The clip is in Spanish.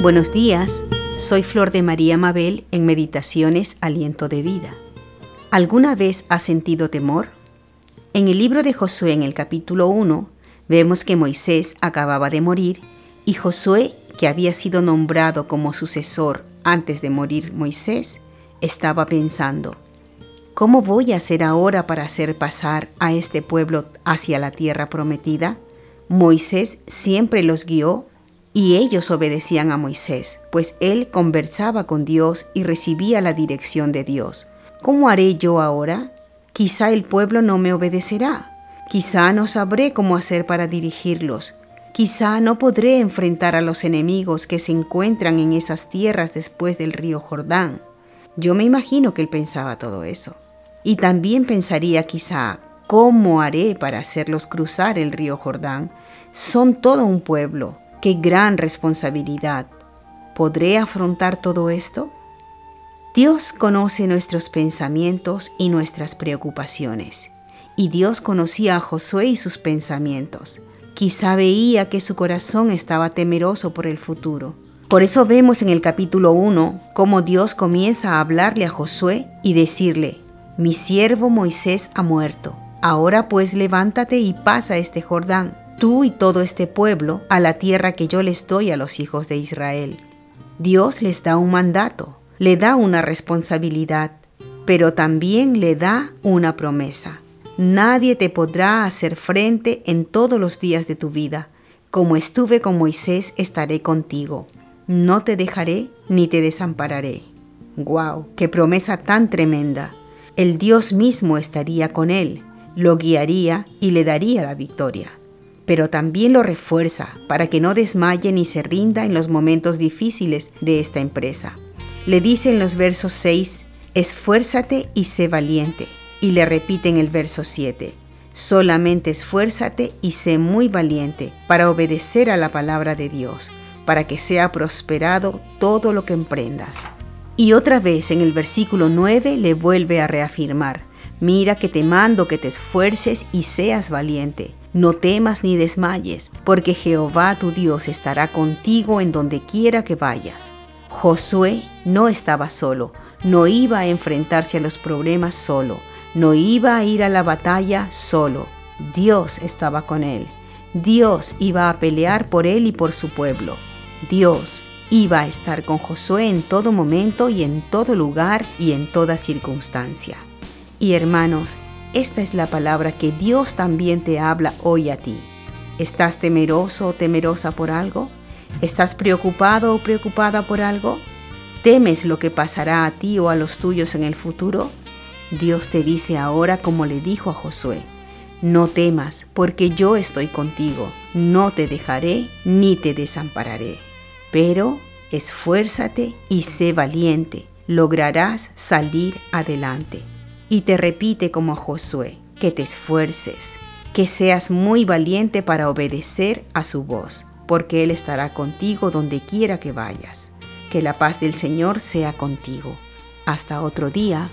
Buenos días, soy Flor de María Mabel en Meditaciones Aliento de Vida. ¿Alguna vez has sentido temor? En el libro de Josué, en el capítulo 1, vemos que Moisés acababa de morir y Josué, que había sido nombrado como sucesor antes de morir Moisés, estaba pensando, ¿cómo voy a hacer ahora para hacer pasar a este pueblo hacia la tierra prometida? Moisés siempre los guió y ellos obedecían a Moisés, pues él conversaba con Dios y recibía la dirección de Dios. ¿Cómo haré yo ahora? Quizá el pueblo no me obedecerá. Quizá no sabré cómo hacer para dirigirlos. Quizá no podré enfrentar a los enemigos que se encuentran en esas tierras después del río Jordán. Yo me imagino que él pensaba todo eso. Y también pensaría quizá, ¿cómo haré para hacerlos cruzar el río Jordán? Son todo un pueblo Qué gran responsabilidad. ¿Podré afrontar todo esto? Dios conoce nuestros pensamientos y nuestras preocupaciones. Y Dios conocía a Josué y sus pensamientos. Quizá veía que su corazón estaba temeroso por el futuro. Por eso vemos en el capítulo 1 cómo Dios comienza a hablarle a Josué y decirle, mi siervo Moisés ha muerto. Ahora pues levántate y pasa este Jordán tú y todo este pueblo a la tierra que yo les doy a los hijos de Israel. Dios les da un mandato, le da una responsabilidad, pero también le da una promesa. Nadie te podrá hacer frente en todos los días de tu vida. Como estuve con Moisés, estaré contigo. No te dejaré ni te desampararé. ¡Guau! ¡Qué promesa tan tremenda! El Dios mismo estaría con él, lo guiaría y le daría la victoria pero también lo refuerza para que no desmaye ni se rinda en los momentos difíciles de esta empresa. Le dice en los versos 6, esfuérzate y sé valiente. Y le repite en el verso 7, solamente esfuérzate y sé muy valiente para obedecer a la palabra de Dios, para que sea prosperado todo lo que emprendas. Y otra vez en el versículo 9 le vuelve a reafirmar, mira que te mando que te esfuerces y seas valiente no temas ni desmayes, porque Jehová tu Dios estará contigo en donde quiera que vayas. Josué no estaba solo, no iba a enfrentarse a los problemas solo, no iba a ir a la batalla solo. Dios estaba con él. Dios iba a pelear por él y por su pueblo. Dios iba a estar con Josué en todo momento y en todo lugar y en toda circunstancia. Y hermanos, esta es la palabra que Dios también te habla hoy a ti. ¿Estás temeroso o temerosa por algo? ¿Estás preocupado o preocupada por algo? ¿Temes lo que pasará a ti o a los tuyos en el futuro? Dios te dice ahora como le dijo a Josué, no temas, porque yo estoy contigo, no te dejaré ni te desampararé. Pero esfuérzate y sé valiente, lograrás salir adelante y te repite como Josué, que te esfuerces, que seas muy valiente para obedecer a su voz, porque Él estará contigo donde quiera que vayas. Que la paz del Señor sea contigo. Hasta otro día.